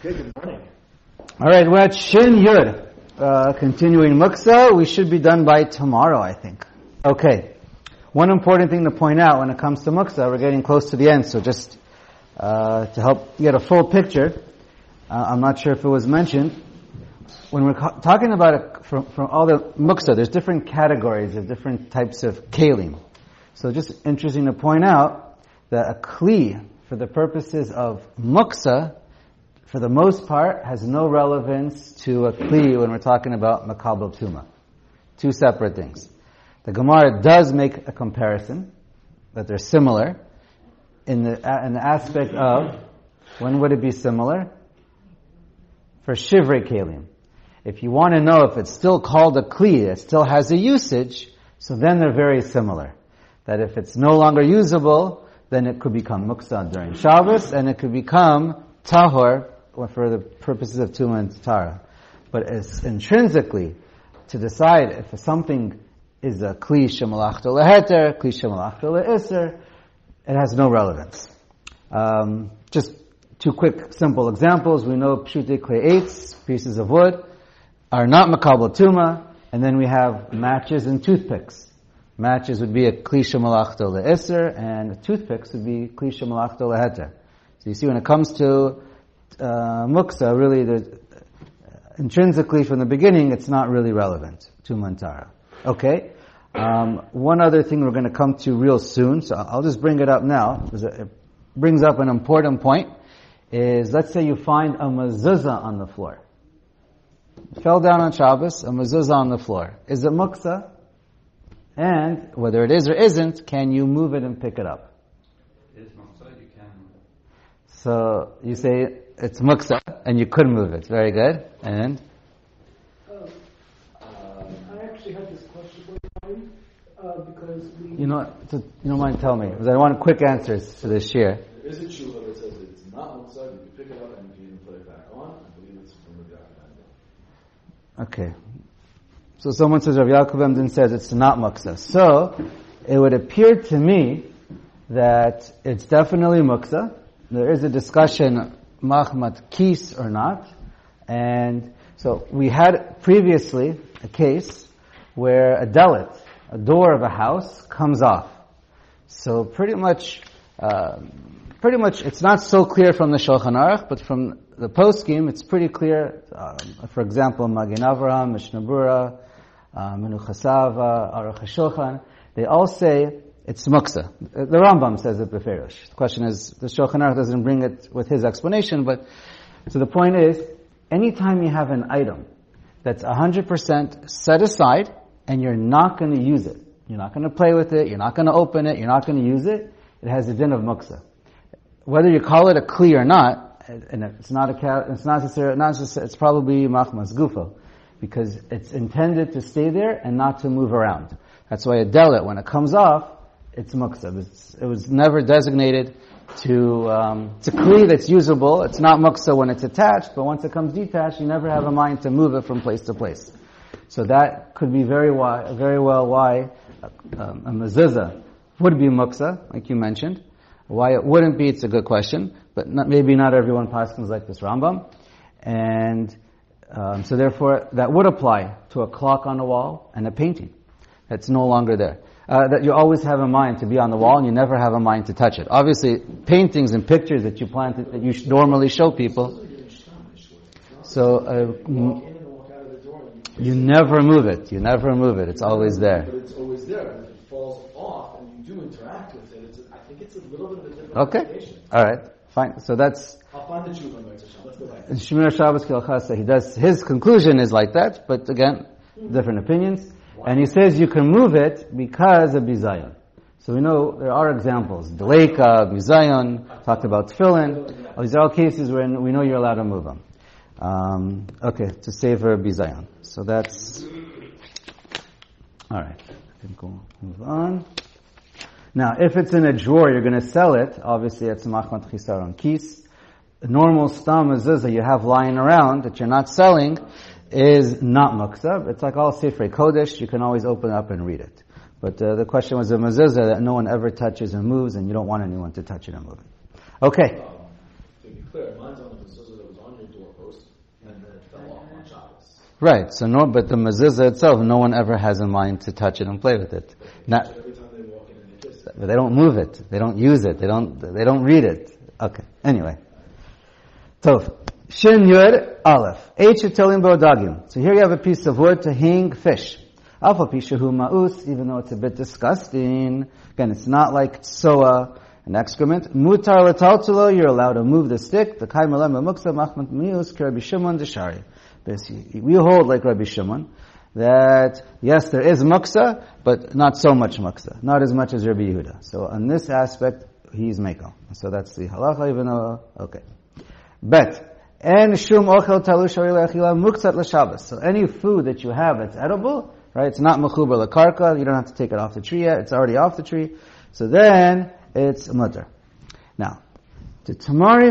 Okay, good morning. All right, we're at Shin Yud. Uh, continuing Muksa, we should be done by tomorrow, I think. Okay. One important thing to point out when it comes to Muksa, we're getting close to the end, so just uh, to help get a full picture, uh, I'm not sure if it was mentioned. When we're ca- talking about it from, from all the Muksa, there's different categories of different types of kalim. So just interesting to point out that a kli, for the purposes of Muksa, for the most part, has no relevance to a kli when we're talking about makabel tuma. Two separate things. The Gemara does make a comparison that they're similar in the in the aspect of when would it be similar? For shivrei kelim. If you want to know if it's still called a kli, it still has a usage, so then they're very similar. That if it's no longer usable, then it could become muksa during Shabbos, and it could become tahor for the purposes of Tuma and Tara. But as intrinsically, to decide if something is a Kli Shemalachto Leheter, Kli Shemalachto Le'iser, it has no relevance. Um, just two quick, simple examples. We know Pshute eights, pieces of wood, are not Makabal Tuma, and then we have matches and toothpicks. Matches would be a Kli Shemalachto Le'iser, and toothpicks would be Kli Shemalachto Leheter. So you see when it comes to uh, muksa, really, the, intrinsically from the beginning, it's not really relevant to mantara. Okay. Um, one other thing we're going to come to real soon, so I'll just bring it up now because it brings up an important point. Is let's say you find a mezuzah on the floor, fell down on Shabbos, a mezuzah on the floor. Is it muksa? And whether it is or isn't, can you move it and pick it up? It is muksa, you can. So you say it's muksa, and you could move it. Very good. And Uh, I actually had this question for you, uh, because we. you know, to, you don't mind telling me because I want quick answers to this year. There is a tshuva that says it's not muksa, you can pick it up and you can even put it back on. I believe it's from the Yaakov Okay. So someone says Rav Yaakov Emden says it's not muksa. So it would appear to me that it's definitely muksa. There is a discussion mahmat kis or not, and so we had previously a case where a delit, a door of a house, comes off. So pretty much, uh, pretty much, it's not so clear from the Shulchan Aruch, but from the post poskim, it's pretty clear. Um, for example, Magen Avraham, Mishnah Berurah, uh, Menuchas Ahava, Aruch HaShulchan, they all say it's muksa. The Rambam says it beferish. The question is, the Shulchan Aruch doesn't bring it with his explanation, but so the point is, anytime you have an item that's 100% set aside and you're not going to use it, you're not going to play with it, you're not going to open it, you're not going to use it, it has a din of muksa. Whether you call it a kli or not, and it's not a it's not necessarily, not it's probably machmas gufo, because it's intended to stay there and not to move around. That's why a delit, when it comes off, it's muksa. It's, it was never designated to, um, it's a kli that's usable. It's not muksa when it's attached, but once it comes detached, you never have a mind to move it from place to place. So that could be very why, very well why um, a mezuzah would be muksa, like you mentioned. Why it wouldn't be, it's a good question, but not, maybe not everyone paskins like this Rambam. And um, so therefore, that would apply to a clock on the wall and a painting that's no longer there. Uh, that you always have in mind to be on the wall and you never have a mind to touch it. Obviously, paintings and pictures that you plan to, that you sh- normally show people. So, uh, Walk in and walk out of the door. and you never move it. You never move it. It's always there. But it's always there. And if it falls off and you do interact with it, it's, I think it's a little bit of a different Okay. Alright. Fine. So that's, I'll find the tshuva, Meitzah Let's go back. in Shemiras Shabbos Kehilchasa, he does, his conclusion is like that, but again, different opinions. And he says you can move it because of bizayon. So we know there are examples. Deleka, bizayon, talked about tefillin. These are all cases where we know you're allowed to move them. Um, okay, to save savor bizayon. So that's, alright. I think we'll move on. Now, if it's in a drawer, you're going to sell it. Obviously, it's machmat chisaron kis. Normal stam mezuzah you have lying around that you're not selling is not muksa. It's like all Sifrei Kodesh. You can always open it up and read it. But uh, the question was a mezuzah that no one ever touches and moves, and you don't want anyone to touch it and move it. Okay. Um, clear, mine's on the mezuzah that was on your doorpost, and then it fell off on Shabbos. Right. So no, but the mezuzah itself, no one ever has in mind to touch it and play with it. Not, Every time they walk in and they kiss it. but they don't move it. They don't use it. They don't. They don't read it. Okay. Anyway. Tov. Shin Yud Aleph. H Atilim Dagim. So here you have a piece of wood to hang fish. Alpha Pishahu Ma'us, even though it's a bit disgusting. Again, it's not like tsoa, an excrement. Mutar Lataltulo, you're allowed to move the stick. The Kai Malem Muksa Machmat Mius, Rabbi Shimon Deshari. We hold like Rabbi Shimon that yes, there is muksa, but not so much muksa, not as much as Rabbi Yehuda. So on this aspect, he's meko. So that's the halacha, even though okay. Bet and shum ochel talu shari le'achila muktzat l'shabbos. So any food that you have that's edible, right? It's not mechuber lekarka. You don't have to take it off the tree yet. It's already off the tree. So then it's mutter. Now, the tamari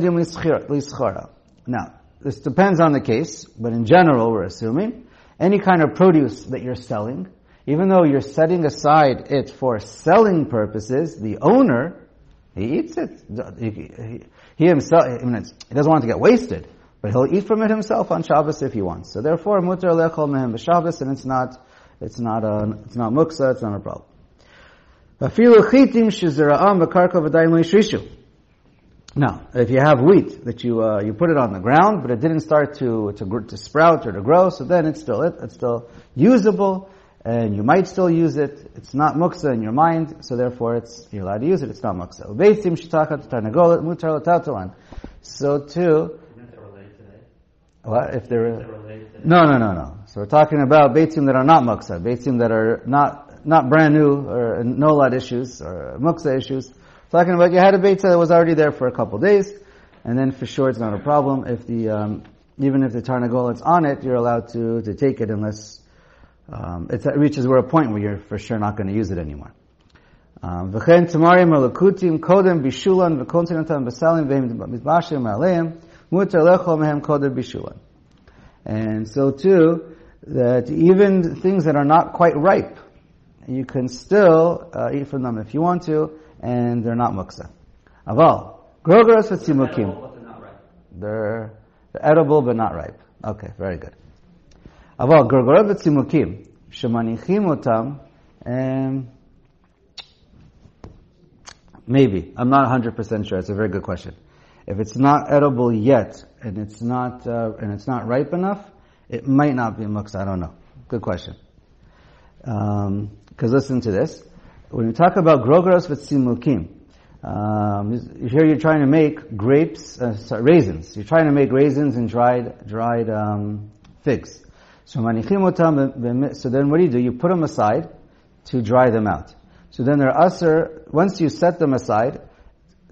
dim. Now, this depends on the case, but in general, we're assuming any kind of produce that you're selling, even though you're setting aside it for selling purposes, the owner, he eats it. He, himself, I mean, he doesn't want to get wasted, but he'll eat from it himself on Shabbos if he wants. So therefore, mutar lechol mehem b'Shabbos, and it's not, it's not a, it's not muksa, it's not a problem. Now, if you have wheat that you uh, you put it on the ground, but it didn't start to to, to sprout or to grow, so then it's still it, it's still usable, and you might still use it. It's not muksa in your mind, so therefore it's you're allowed to use it. It's not muksa. So too, what if today? No, no, no, no. So we're talking about beitzim that are not muksa, beitzim that are not not brand new or no lot issues or muksa issues. Talking about you had a beitza that was already there for a couple days, and then for sure it's not a problem if the um, even if the tarnagolet's on it, you're allowed to to take it unless um, it reaches where a point where you're for sure not going to use it anymore. Um, V'chen tamarim alakutim kodem bishulan v'kontinentam b'salim v'hem mitbashim aleim mutar lechol mehem kodem bishulan. And so too, that even things that are not quite ripe, you can still uh, eat from them if you want to, and they're not muksa. Aval, grogeros v'tzimukim. Edible, but they're not ripe. They're, they're edible but not ripe. Okay, very good. Grogeros v'tzimukim, shemanichim otam, and maybe. I'm not 100% sure. It's a very good question. If it's not edible yet, and it's not, uh, and it's not ripe enough, it might not be muksa. I don't know. Good question. Because listen to this. When you talk about grogeros v'tzimukim, um, here you're trying to make grapes, uh, raisins. You're trying to make raisins and dried, dried um, figs. So so then what do you do? You put them aside to dry them out. So then they're usher, once you set them aside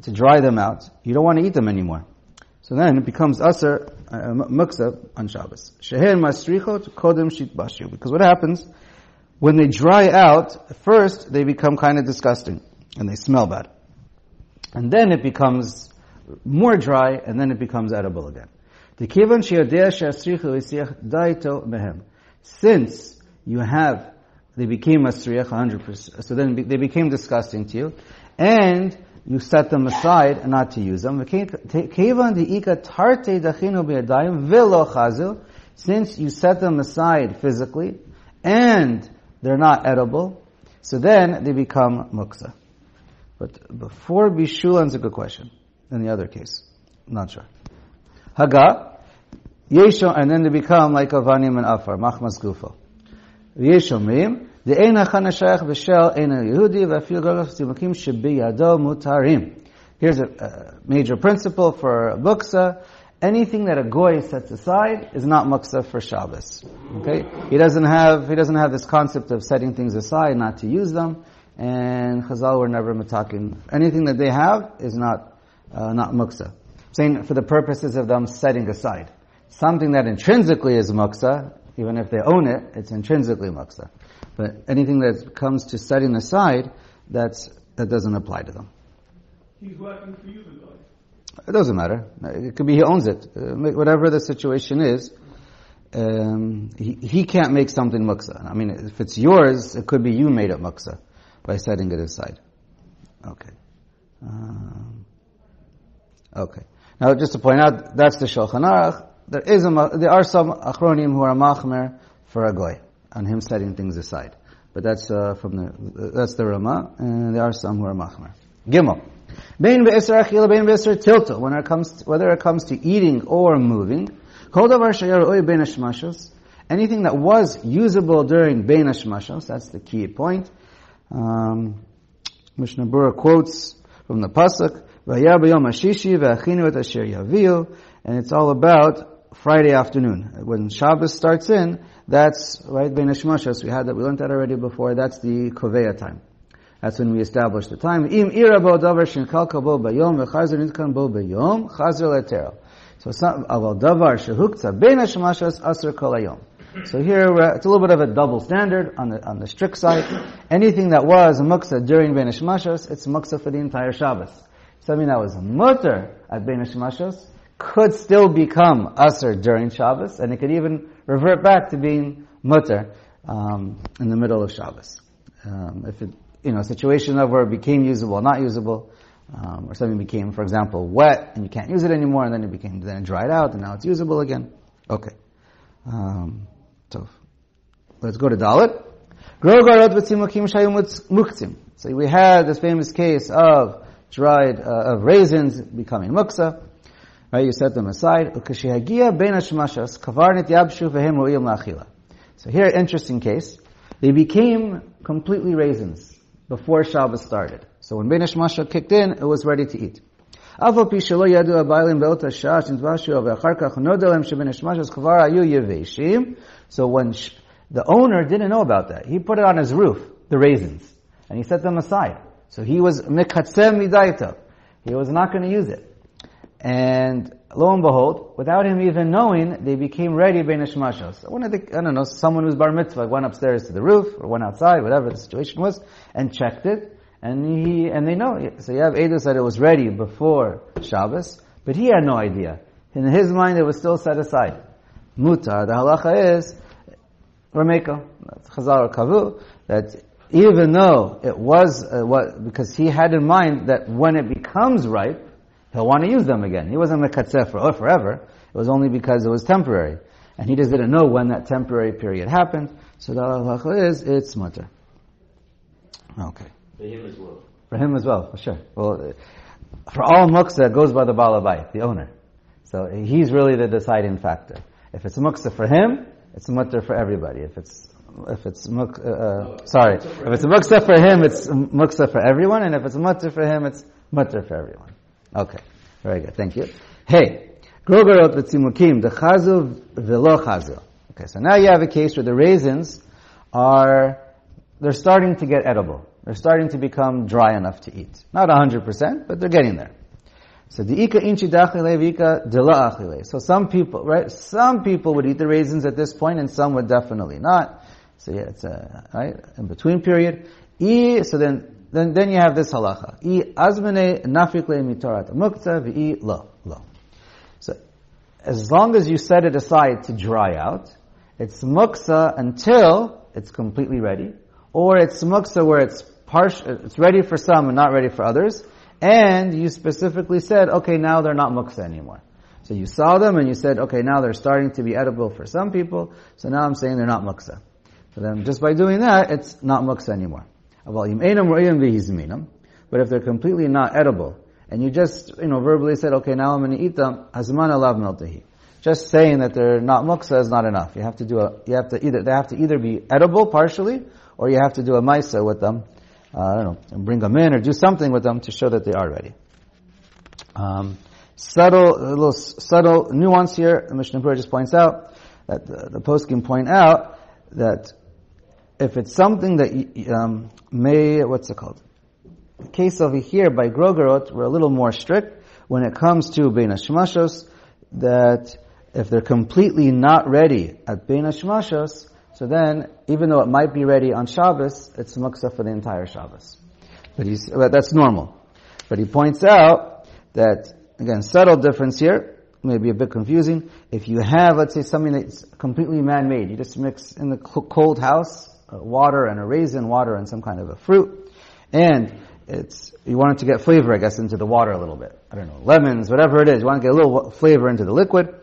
to dry them out, you don't want to eat them anymore. So then it becomes usher, uh, muksa on Shabbos. Shehen masrichot kodem shit bashu. Because what happens, when they dry out, first they become kind of disgusting and they smell bad. And then it becomes more dry and then it becomes edible again. Since you have, they became asriach 100%, so then they became disgusting to you, and you set them aside and not to use them. Since you set them aside physically, and they're not edible, so then they become muksa. But before bishulan is a good question. In the other case, not sure. Haga, yesho, and then they become like avanim and afar, machmas gufo. Yeshomrim, the ein achan shayach b'shel ein yehudi v'afil golof tzimukim shebiyado mutarim. Here's a, a major principle for muksa. Anything that a goy sets aside is not muksa for Shabbos. Okay? He doesn't have, he doesn't have this concept of setting things aside, not to use them. And Chazal were never matakin. Anything that they have is not, uh, not muksa. Saying for the purposes of them setting aside. Something that intrinsically is muksa, even if they own it, it's intrinsically muksa. But anything that comes to setting aside, that's, that doesn't apply to them. He's working for you, the. It doesn't matter. It could be he owns it. Uh, whatever the situation is, um, he, he can't make something muksa. I mean, if it's yours, it could be you made it muksa by setting it aside. Okay. Um, Okay. Now, just to point out, that's the Shulchan Aruch. There is a, there are some achronim who are machmer for a goy, on him setting things aside. But that's uh, from the that's the Rama, and there are some who are machmer. Gimel. Bein ve'eser achila, bein ve'eser tilto. When it comes, to, whether it comes to eating or moving, kol davar shayar oy bein hashmashos. Anything that was usable during bein hashmashos, that's the key point. Um, Mishnah Berurah quotes from the pasuk, And it's all about Friday afternoon. When Shabbos starts in, that's right bein. We had that. We learned that already before. That's the koveya time. That's when we establish the time. Davar. So here it's a little bit of a double standard on the on the strict side. Anything that was a muksa during bein hashmashos, it's muksa for the entire Shabbos. Something that was mutter at bein hashmashos could still become aser during Shabbos, and it could even revert back to being mutter um, in the middle of Shabbos. Um, if it you know, a situation of where it became usable, not usable, um, or something became, for example, wet and you can't use it anymore, and then it became then it dried out, and now it's usable again. Okay. Um, so let's go to Dalit. So we had this famous case of dried uh, of raisins becoming muksa. Right, you set them aside. So here, interesting case. They became completely raisins before Shabbos started. So when Benish Masha kicked in, it was ready to eat. So when the owner didn't know about that, he put it on his roof, the raisins, and he set them aside. So he was mekatzem midaita. He was not going to use it. And lo and behold, without him even knowing, they became ready bein hashmashos. One of the, I don't know, someone who's bar mitzvah went upstairs to the roof, or went outside, whatever the situation was, and checked it, and he, and they know. So you have Eidos that it was ready before Shabbos, but he had no idea. In his mind, it was still set aside. Mutar, the halacha is, Rameko, Chazal or Kavu, that even though it was, uh, what, because he had in mind that when it becomes ripe, he'll want to use them again. He wasn't mekatzeh for oh, forever. It was only because it was temporary. And he just didn't know when that temporary period happened. So the halacha is, it's mutter. Okay. For him as well. For him as well, for sure. Well, for all muksa, it goes by the balabai, the owner. So he's really the deciding factor. If it's muksa for him, it's mutter for everybody. If it's if it's muk, uh, uh, sorry, if it's muksa for him, it's muksa for everyone, and if it's mutter for him, it's mutter for everyone. Okay, very good. Thank you. Hey, grogarot v'tzimukim the chazu v'lo chazu. Okay, so now you have a case where the raisins are they're starting to get edible. They're starting to become dry enough to eat. Not 100%, but they're getting there. So ika inchi dachile vika dila achile. So some people, right? Some people would eat the raisins at this point, and some would definitely not. So yeah, it's a right in between period. E, so then, then, then you have this halacha. E azmene nafikle mitorat mukta v'i lo lo. So as long as you set it aside to dry out, it's muksa until it's completely ready, or it's muksa where it's partial, it's ready for some and not ready for others, and you specifically said, okay, now they're not muksa anymore. So you saw them and you said, okay, now they're starting to be edible for some people, so now I'm saying they're not muksa. So then just by doing that, it's not muksa anymore. But if they're completely not edible, and you just, you know, verbally said, okay, now I'm going to eat them, hazman alav meltahi. Just saying that they're not muksa is not enough. You have to do a, you have to either, they have to either be edible partially, or you have to do a maisa with them, uh, I don't know, and bring them in or do something with them to show that they are ready. Um, subtle, a little subtle nuance here. The Mishnah just points out that the, the post can point out that if it's something that um, may, what's it called? The case over here by Grogerot, we're a little more strict when it comes to Bein Hashmashos, that if they're completely not ready at Bein Hashmashos, so then, even though it might be ready on Shabbos, it's muksa for the entire Shabbos. But he's, but that's normal. But he points out that, again, subtle difference here, maybe a bit confusing. If you have, let's say, something that's completely man-made, you just mix in the cold house, water and a raisin, water and some kind of a fruit, and it's, you want it to get flavor, I guess, into the water a little bit. I don't know, lemons, whatever it is. You want to get a little flavor into the liquid,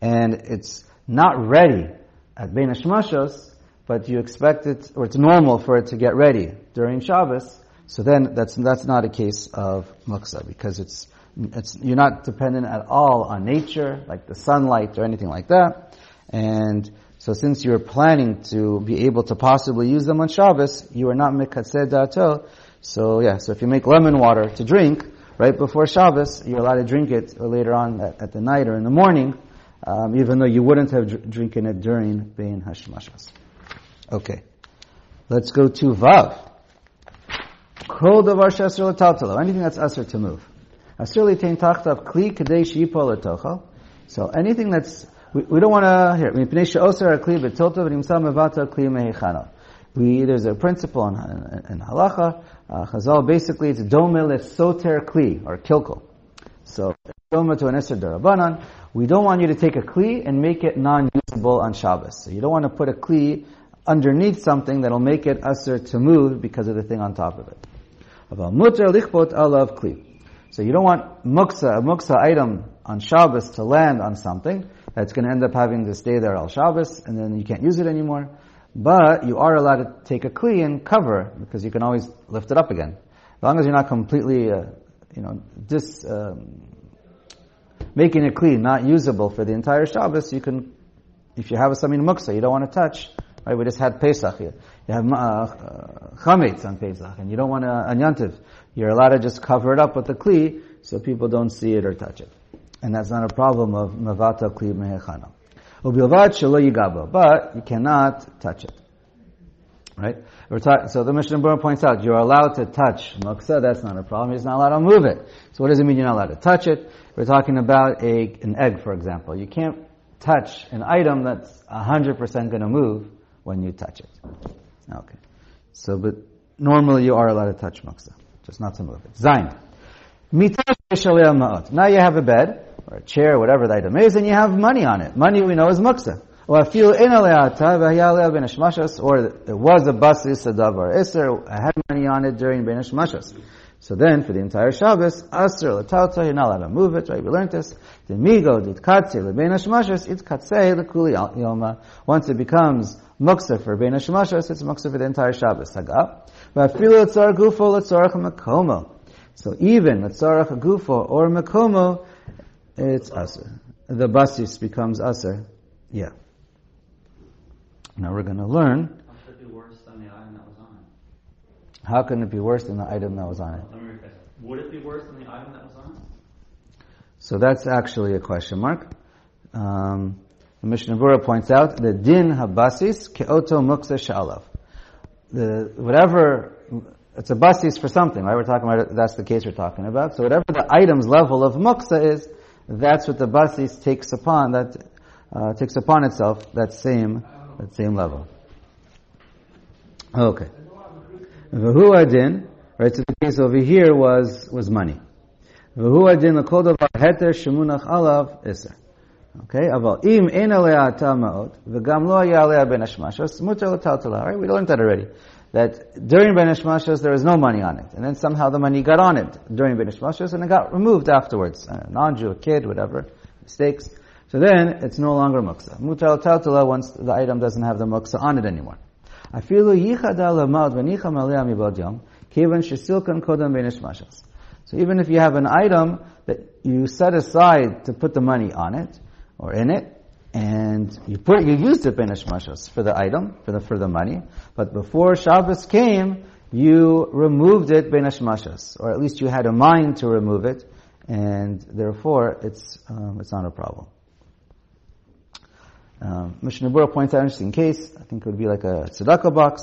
and it's not ready at Bein Hashmashos, but you expect it, or it's normal for it to get ready during Shabbos, so then that's, that's not a case of muksa, because it's, it's, you're not dependent at all on nature, like the sunlight or anything like that, and so since you're planning to be able to possibly use them on Shabbos, you are not mekatzeh dato. So yeah, so if you make lemon water to drink right before Shabbos, you're allowed to drink it later on at, at the night or in the morning, um, even though you wouldn't have dr- drinking it during Bein Hashmashas. Okay, let's go to Vav. Kol davar sheser l'taltalo. Anything that's aser to move. Aser litain tachtav kli kadei shiyipol l'tochal. So anything that's we, we don't want to mehechana. We there's a principle in, in, in halacha. Uh, Chazal basically it's domel it's soter kli or kilkel. So doma to an eser darabanan. We don't want you to take a kli and make it non-usable on Shabbos. So you don't want to put a kli underneath something that'll make it aser to move because of the thing on top of it. About muter lichbot alav kli. So you don't want muksa, a muksa item on Shabbos to land on something that's going to end up having to stay there al Shabbos, and then you can't use it anymore. But you are allowed to take a kli and cover because you can always lift it up again, as long as you're not completely, uh, you know, dis um, making a kli not usable for the entire Shabbos. You can, if you have a samin muksa, you don't want to touch. Right, we just had Pesach here. You have uh, chametz on Pesach, and you don't want to anyantiv. You're allowed to just cover it up with a kli so people don't see it or touch it. And that's not a problem of mavata kli mehechana. Ubilvat shelo yigaba, but you cannot touch it. Right? Ta- so the Mishnah Berurah points out, you're allowed to touch muksa, that's not a problem, he's not allowed to move it. So what does it mean you're not allowed to touch it? We're talking about a, an egg, for example. You can't touch an item that's 100% going to move when you touch it. Okay. So, but normally you are allowed to touch muksa, just not to move it. Zain. Now you have a bed, or a chair, whatever the item is, and you have money on it. Money we know is muksa. Or it was a basis a davar iser. I had money on it during ben hashmashas. So then, for the entire Shabbos, aser l'tauta, you're not allowed to move it. Right? We learned this. The migo dit katse lebein hashmashas, it katse lekuli yoma. Once it becomes muksa for hashmashas, it's muksa for the entire Shabbos. Haga. V'afilu etzar gufo letzarach makomo. So even letzarach gufo or makomo, it's aser. The basis becomes aser. Yeah. Now we're going to learn. How should it be worse than the item that was on it? How can it be worse than the item that was on it? Let me rephrase. Would it be worse than the item that was on it? So that's actually a question mark. Um, the Mishnah Berurah points out the din habasis keoto muksa shalav. The whatever it's a basis for something, right? We're talking about it, that's the case we're talking about. So whatever the item's level of muksa is, that's what the basis takes upon that uh, takes upon itself that same that same level. Okay. V'hu adin, right? So the case over here was was money. V'hu adin l'kol davar heter shemunach alav iser. Okay, aval im ein alea ma'ot v'gam lo haya alea ben muter l'taltala. Right, we learned that already. That during ben hashmashos there was no money on it, and then somehow the money got on it during ben hashmashos and it got removed afterwards. A non-Jew, a kid, whatever, mistakes. So then it's no longer muksa. Muter l'taltala once the item doesn't have the muksa on it anymore. Afilu yichad alamad v'nicham alea mibod yom kivan shesilkan kodam ben hashmashos. So even if you have an item that you set aside to put the money on it or in it, and you put you used it ben for the item for the for the money, but before Shabbos came, you removed it ben or at least you had a mind to remove it, and therefore it's um, it's not a problem. Um, Mishnah Berurah points out an interesting case. I think it would be like a tzedakah box.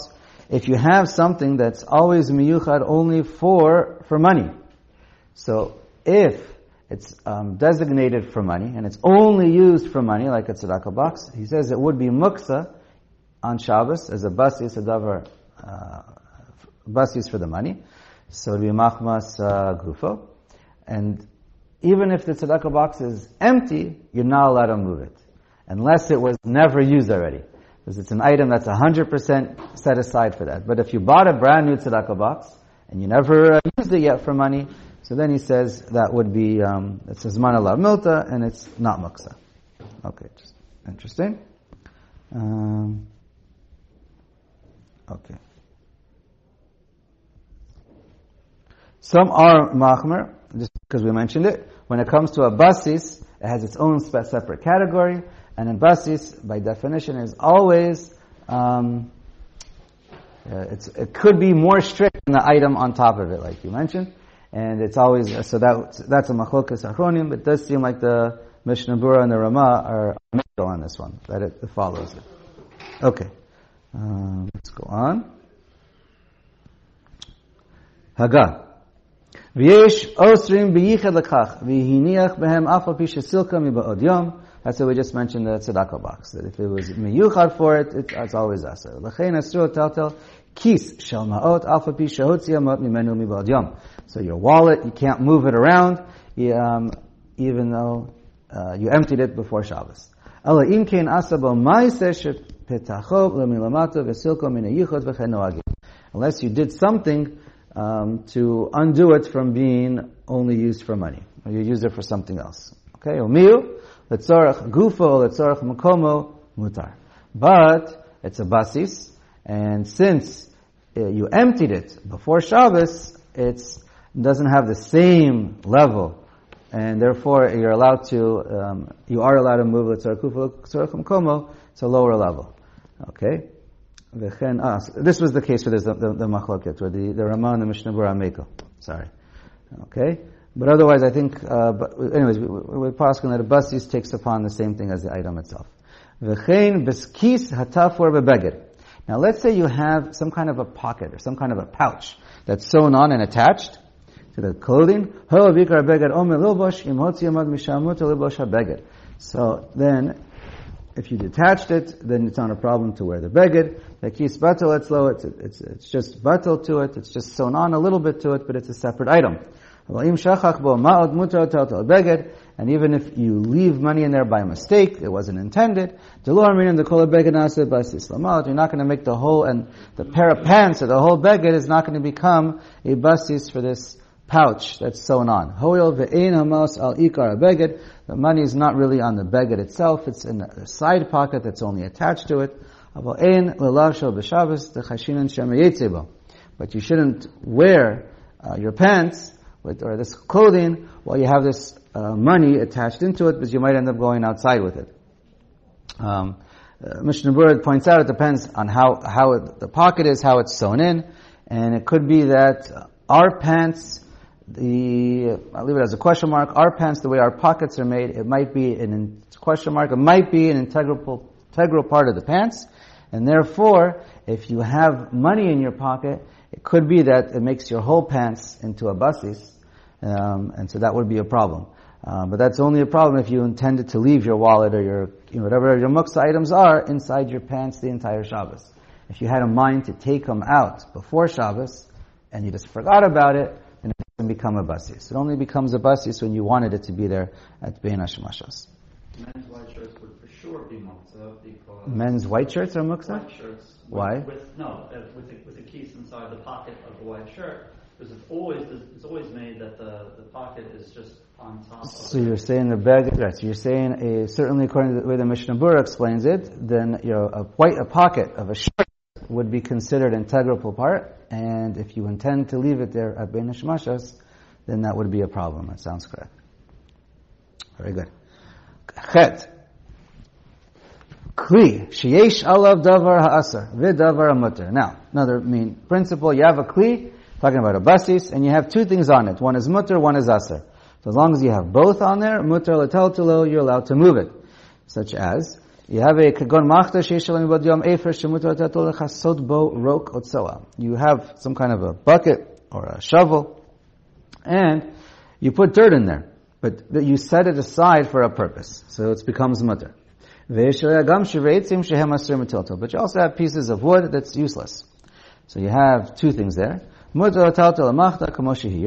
If you have something that's always miyuchad only for for money, so if it's um, designated for money and it's only used for money, like a tzedakah box, he says it would be muksa on Shabbos as a basis, a davar uh, basis for the money. So it would be machmas uh, gufo, and even if the tzedakah box is empty, you're not allowed to move it unless it was never used already. Because it's an item that's 100% set aside for that. But if you bought a brand new tzedakah box, and you never uh, used it yet for money, so then he says that would be, um, it says mana lav milta, and it's not muksa. Okay, just interesting. Um, okay. Some are machmer, just because we mentioned it. When it comes to a basis, it has its own separate category, and in basis, by definition, is always um, uh, it could be more strict than the item on top of it, like you mentioned, and it's always so that that's a machlokas achronim. But it does seem like the Mishnah Berurah and the Rama are on this one that it, follows it. Okay, um, let's go on. Haga. V'yesh osrim b'yichad lekach v'hiniach behem af pi shesilka miba'od yom. That's what we just mentioned the tzedakah box. That if it was miyuchad for it, it it's always aser. L'chein asru taltel kis shel ma'ot alpha pi. So your wallet, you can't move it around, um, even though uh, you emptied it before Shabbos. Ela im kein asa bo ma'aseh shepetacho lemilamata v'silko min yichod v'chen noagim. Unless you did something um, to undo it from being only used for money, or you use it for something else. Okay, umiu letzorach gufo letzorach makomo mutar. But it's a basis, and since uh, you emptied it before Shabbos, it doesn't have the same level, and therefore you're allowed to, um, you are allowed to move letzorach makomo to a lower level. Okay. Ah, this was the case where there's the, the, the machloket, where the, the Ramah and the Mishnah Meko. Sorry. Okay? But otherwise, I think, uh, but anyways, we, we're passing that a basis takes upon the same thing as the item itself. V'chein beskis hatafur bebeged. Now let's say you have some kind of a pocket or some kind of a pouch that's sewn on and attached to the clothing. So then, if you detached it, then it's not a problem to wear the beged. The kis batel etzlo, it's, it's, it's just batel to it, it's just sewn on a little bit to it, but it's a separate item. And even if you leave money in there by mistake, it wasn't intended, you're not going to make the whole, and the pair of pants or the whole beged is not going to become a basis for this pouch that's sewn on. The money is not really on the beged itself, it's in a side pocket that's only attached to it. But you shouldn't wear uh, your pants with, or this clothing while you have this uh, money attached into it because you might end up going outside with it. Um, uh, Mishnah Berurah points out it depends on how, how it, the pocket is, how it's sewn in, and it could be that our pants, the, I'll leave it as a question mark, our pants, the way our pockets are made, it might be an question mark, it might be an integral, integral part of the pants, and therefore, if you have money in your pocket, it could be that it makes your whole pants into a basis, um, and so that would be a problem. Uh, but that's only a problem if you intended to leave your wallet or your, you know, whatever your muksa items are inside your pants the entire Shabbos. If you had a mind to take them out before Shabbos, and you just forgot about it, then it doesn't become a basis. It only becomes a basis when you wanted it to be there at Bein Hashemashas. Men's white shirts would for sure be muktzah because Men's white shirts are muksa? white shirts. Why? With no, uh, with the, with the keys inside the pocket of the white shirt, because it's always it's always made that the, the pocket is just on top. of So you're saying the bag, right, so you're saying, uh, certainly according to the way the Mishnah Berurah explains it, then you know, a white, a pocket of a shirt would be considered an integral part, and if you intend to leave it there at Bein Hashemashas, then that would be a problem. That sounds correct. Very good. Chet. Kli, sheyesh alav davar ha'asar, v'davar ha'mutter. Now, another main principle, you have a kli, talking about a basis, and you have two things on it. One is mutter, one is asar. So as long as you have both on there, mutter l'taltalo, you're allowed to move it. Such as, you have a kagon machta sheishalim yom efer shemutter l'taltalo l'chasod bo rok otsoa. You have some kind of a bucket or a shovel, and you put dirt in there, but you set it aside for a purpose, so it becomes mutter. But you also have pieces of wood that's useless. So you have two things there. You're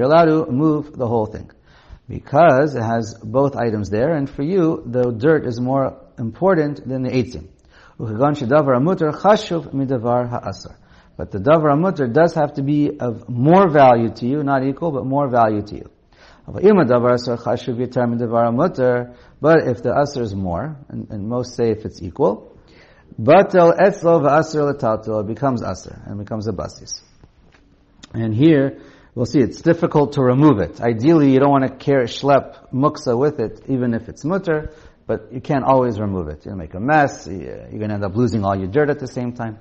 allowed to move the whole thing. Because it has both items there, and for you, the dirt is more important than the eitzim. But the davar mutter does have to be of more value to you, not equal, but more value to you. But if the asr is more, and, and most say if it's equal, batel etzlo v'asr letaltel, it becomes asr, and becomes a basis. And here, we'll see, it's difficult to remove it. Ideally, you don't want to carry, schlep muksa with it, even if it's mutter, but you can't always remove it. You'll make a mess, you're going to end up losing all your dirt at the same time.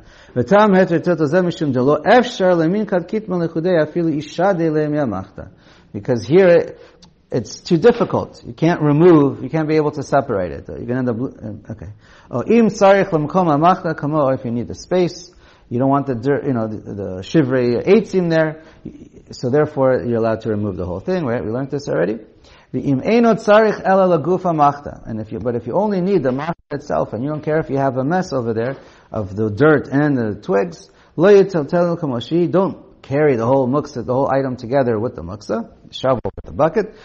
Because here, it's too difficult. You can't remove, you can't be able to separate it. You're going to end up, uh, okay. Oh, if you need the space, you don't want the dirt, you know, the, the eitzim there, so therefore you're allowed to remove the whole thing, right? We learned this already. The im lagufa machta. And if you, but if you only need the machta itself, and you don't care if you have a mess over there of the dirt and the twigs, don't carry the whole muksa, the whole item together with the muksa, shovel with the bucket.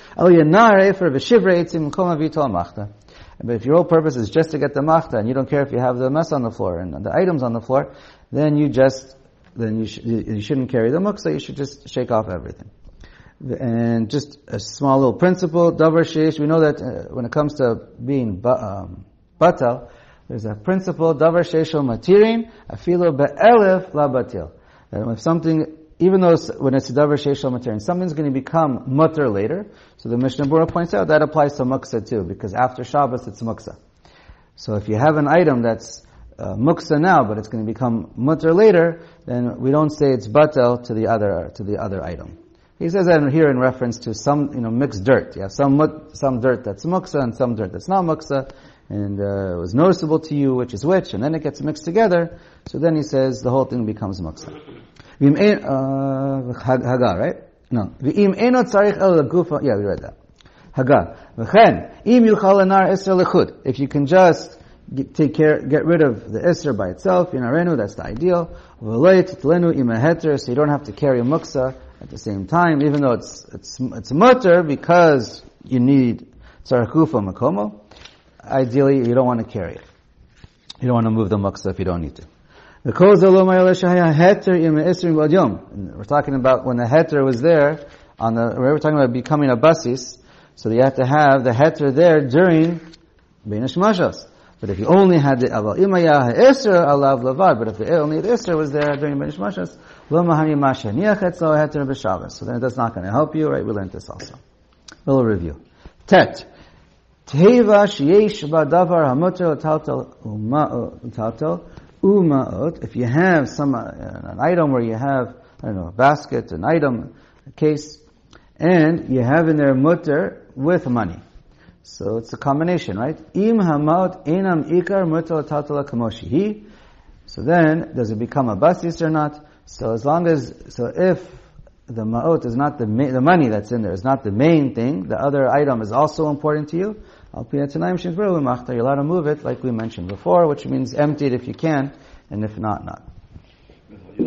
Machta. But if your whole purpose is just to get the machta, and you don't care if you have the mess on the floor and the items on the floor, then you just, then you, sh- you shouldn't carry the muksa, you should just shake off everything. And just a small little principle, davar sheish, we know that uh, when it comes to being ba- um, batal, there's a principle, davar sheish matirin, afilo be'elef la batil. That if something, even though when it's davar sheish matirin, something's going to become mutter later, so the Mishnah Berurah points out that applies to muksa too, because after Shabbos it's muksa. So if you have an item that's uh, muksa now, but it's going to become mutter later, then we don't say it's batel to the other to the other item. He says that here in reference to some you know mixed dirt. You have some some dirt that's muksa and some dirt that's not muksa, and uh, it was noticeable to you which is which, and then it gets mixed together. So then he says the whole thing becomes muksa. Uh, Haga, right? No. V'im eno tzarich el Yeah, we read that. Haga. V'chen im yuchal anar eser If you can just get, take care, get rid of the Isser by itself, in Arenu, that's the ideal. So you don't have to carry a muksa at the same time, even though it's, it's, it's mutter because you need tzarakufa makomo. Ideally, you don't want to carry it. You don't want to move the muksa if you don't need to. We're talking about when the heter was there on the, we're talking about becoming a basis, so you have to have the heter there during Bein Hashmashas. But if you only had the aval imaya ha'isra alav lavad, but if the only the isra was there during Bein Hashmashas, lo mahani masha niachet so heter b'shavas. So then that's not going to help you, right? We learned this also. We'll review. Tet. Teva sheyesh ba'davar hamuter taltal uh, taltal umaot. If you have some, uh, an item where you have, I don't know, a basket, an item, a case, and you have in there mutter with money. So it's a combination, right? Im hamaut enam ikar mutal tatala kamoshihi. So then, does it become a basis or not? So as long as, so if the ma'ot is not the ma- the money that's in there is not the main thing, the other item is also important to you, you're allowed to move it like we mentioned before, which means empty it if you can, and if not, not. The